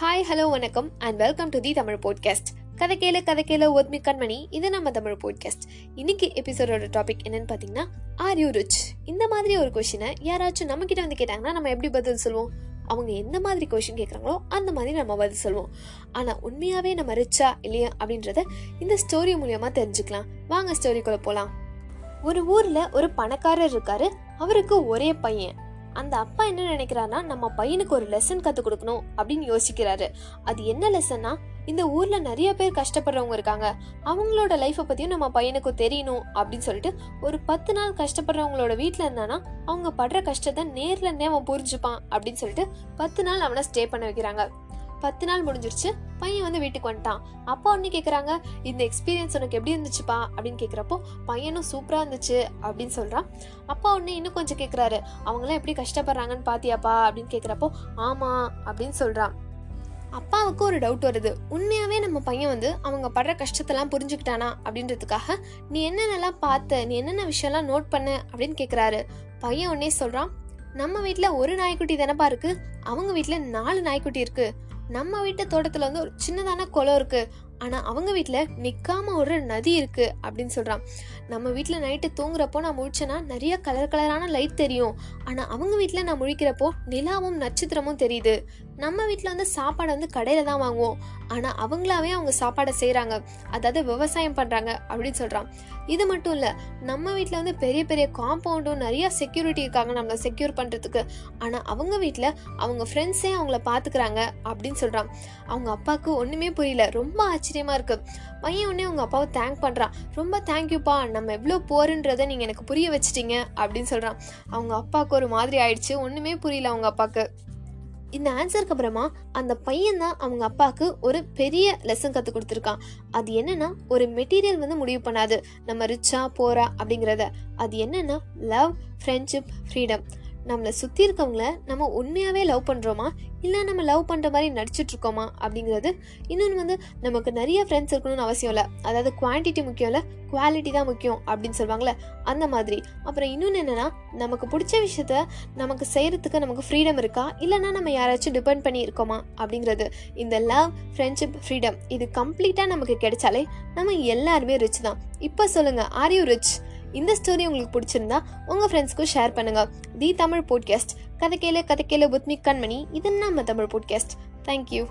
Hi hello வணக்கம் and welcome to the Tamil podcast கதை கேளு கதை கேளு ஒத்மி கண்மணி இது நம்ம தமிழ் போட்காஸ்ட் இன்னைக்கு எபிசோடோட டாபிக் என்னன்னு பார்த்தீங்கன்னா ஆர் யூ ரிச் இந்த மாதிரி ஒரு கொஷினை யாராச்சும் நம்ம கிட்ட வந்து கேட்டாங்கன்னா நம்ம எப்படி பதில் சொல்லுவோம் அவங்க எந்த மாதிரி கொஷின் கேட்குறாங்களோ அந்த மாதிரி நம்ம பதில் சொல்லுவோம் ஆனால் உண்மையாகவே நம்ம ரிச்சா இல்லையா அப்படின்றத இந்த ஸ்டோரி மூலியமாக தெரிஞ்சுக்கலாம். வாங்க ஸ்டோரிக்குள்ளே போகலாம் ஒரு ஊரில் ஒரு பணக்காரர் இருக்காரு. அவருக்கு ஒரே பையன். அந்த அப்பா என்ன நினைக்கிறாருன்னா நம்ம பையனுக்கு ஒரு லெசன் கற்றுக் கொடுக்கணும் அப்படின்னு யோசிக்கிறாரு. அது என்ன லெசன்னா இந்த ஊர்ல நிறைய பேர் கஷ்டப்படுறவங்க இருக்காங்க. அவங்களோட லைஃப்பை பத்தியும் நம்ம பையனுக்கு தெரியணும் அப்படின்னு சொல்லிட்டு ஒரு பத்து நாள் கஷ்டப்படுறவங்களோட வீட்டில் இருந்தானா அவங்க படுற கஷ்டத்தை நேர்ல இருந்தே அவன் புரிஞ்சுப்பான் அப்படின்னு சொல்லிட்டு பத்து நாள் அவனை ஸ்டே பண்ண வைக்கிறாங்க. பத்து நாள் முடிஞ்சிருச்சு பையன் வந்து வீட்டுக்கு வந்துட்டான். அப்பா ஒன்று கேட்குறாங்க இந்த எக்ஸ்பீரியன்ஸ் உனக்கு எப்படி இருந்துச்சுப்பா? அப்படின்னு கேட்குறப்போ பையனும் சூப்பராக இருந்துச்சு அப்படின்னு சொல்கிறான் அப்பா ஒன்று இன்னும் கொஞ்சம் கேட்குறாரு அவங்களாம் எப்படி கஷ்டப்படுறாங்கன்னு பாத்தியாப்பா? அப்படின்னு கேட்குறப்போ ஆமாம் அப்படின்னு சொல்கிறான் அப்பாவுக்கு ஒரு டவுட் வருது. உண்மையாவே நம்ம பையன் வந்து அவங்க படுற கஷ்டத்தெல்லாம் புரிஞ்சுக்கிட்டானா அப்படின்றதுக்காக நீ என்னென்னலாம் பார்த்த? நீ என்னென்ன விஷயம்லாம் நோட் பண்ண? அப்படின்னு கேட்குறாரு பையன் உடனே சொல்கிறான் நம்ம வீட்டில் ஒரு நாய்க்குட்டி தானப்பா இருக்குது அவங்க வீட்டில் நாலு நாய்க்குட்டி இருக்குது நம்ம வீட்டு தோட்டத்தில் வந்து ஒரு சின்னதான குளம் இருக்கு. ஆனால் அவங்க வீட்டில் நிற்காம ஒரு நதி இருக்கு அப்படின்னு சொல்கிறான் நம்ம வீட்டில் நைட்டு தூங்குறப்போ நான் முழிச்சேன்னா நிறைய கலர் கலரான லைட் தெரியும். ஆனால் அவங்க வீட்டில் நான் முழிக்கிறப்போ நிலாவும் நட்சத்திரமும் தெரியுது. நம்ம வீட்டில் வந்து சாப்பாடை வந்து கடையில் தான் வாங்குவோம். ஆனால் அவங்களாவே அவங்க சாப்பாடை செய்கிறாங்க அதாவது விவசாயம் பண்ணுறாங்க அப்படின்னு சொல்கிறான் இது மட்டும் இல்லை நம்ம வீட்டில் வந்து பெரிய பெரிய காம்பவுண்டும் நிறையா செக்யூரிட்டி இருக்காங்க நம்மளை செக்யூர் பண்ணுறதுக்கு ஆனால் அவங்க வீட்டில் அவங்க ஃப்ரெண்ட்ஸே அவங்கள பார்த்துக்கிறாங்க அப்படின்னு சொல்கிறான் அவங்க அப்பாவுக்கு ஒன்றுமே புரியல. ரொம்ப ஆச்சரியமாக இருக்குது பையன் உடனே அவங்க அப்பாவை தேங்க் பண்ணுறான் ரொம்ப தேங்க்யூப்பா நம்ம எவ்வளோ போருன்றதை நீங்கள் எனக்கு புரிய வச்சிட்டீங்க அப்படின்னு சொல்கிறான் அவங்க அப்பாவுக்கு ஒரு மாதிரி ஆயிடுச்சு. ஒன்றுமே புரியல அவங்க அப்பாவுக்கு. இந்த ஆன்சருக்கு அப்புறமா அந்த பையன் தான் அவங்க அப்பாவுக்கு ஒரு பெரிய லெசன் கற்றுக் கொடுத்துருக்கான். அது என்னன்னா ஒரு மெட்டீரியல் வந்து முடிவு பண்ணாது. நம்ம ரிச்சா போறா அப்படிங்கிறத. அது என்னன்னா லவ் ஃப்ரெண்ட்ஷிப் ஃப்ரீடம் நம்மளை சுற்றி இருக்கவங்கள நம்ம உண்மையாகவே லவ் பண்ணுறோமா இல்லை நம்ம லவ் பண்ணுற மாதிரி நடிச்சிட்டு இருக்கோமா? அப்படிங்கிறது இன்னொன்று வந்து நமக்கு நிறைய ஃப்ரெண்ட்ஸ் இருக்கணும்னு அவசியம் இல்லை. அதாவது குவான்டிட்டி முக்கியம் இல்லை குவாலிட்டி தான் முக்கியம் அப்படின்னு சொல்லுவாங்கள்ல அந்த மாதிரி. அப்புறம் இன்னொன்று என்னென்னா நமக்கு பிடிச்ச விஷயத்த நமக்கு செய்கிறதுக்கு நமக்கு ஃப்ரீடம் இருக்கா? இல்லைன்னா நம்ம யாராச்சும் டிபெண்ட் பண்ணி இருக்கோமா? அப்படிங்கிறது. இந்த லவ் ஃப்ரெண்ட்ஷிப் ஃப்ரீடம் இது கம்ப்ளீட்டாக நமக்கு கிடைச்சாலே நம்ம எல்லாருமே ரிச் தான். இப்போ சொல்லுங்கள் ஆர் யூ ரிச் இந்த ஸ்டோரி உங்களுக்கு பிடிச்சிருந்தா உங்கள் ஃப்ரெண்ட்ஸ்க்கும் ஷேர் பண்ணுங்கள் தி தமிழ் போட்காஸ்ட் கதை கேளு கதை கேளு புத்மி கண்மணி. இது நம்ம தமிழ் போட்காஸ்ட் தேங்க்யூ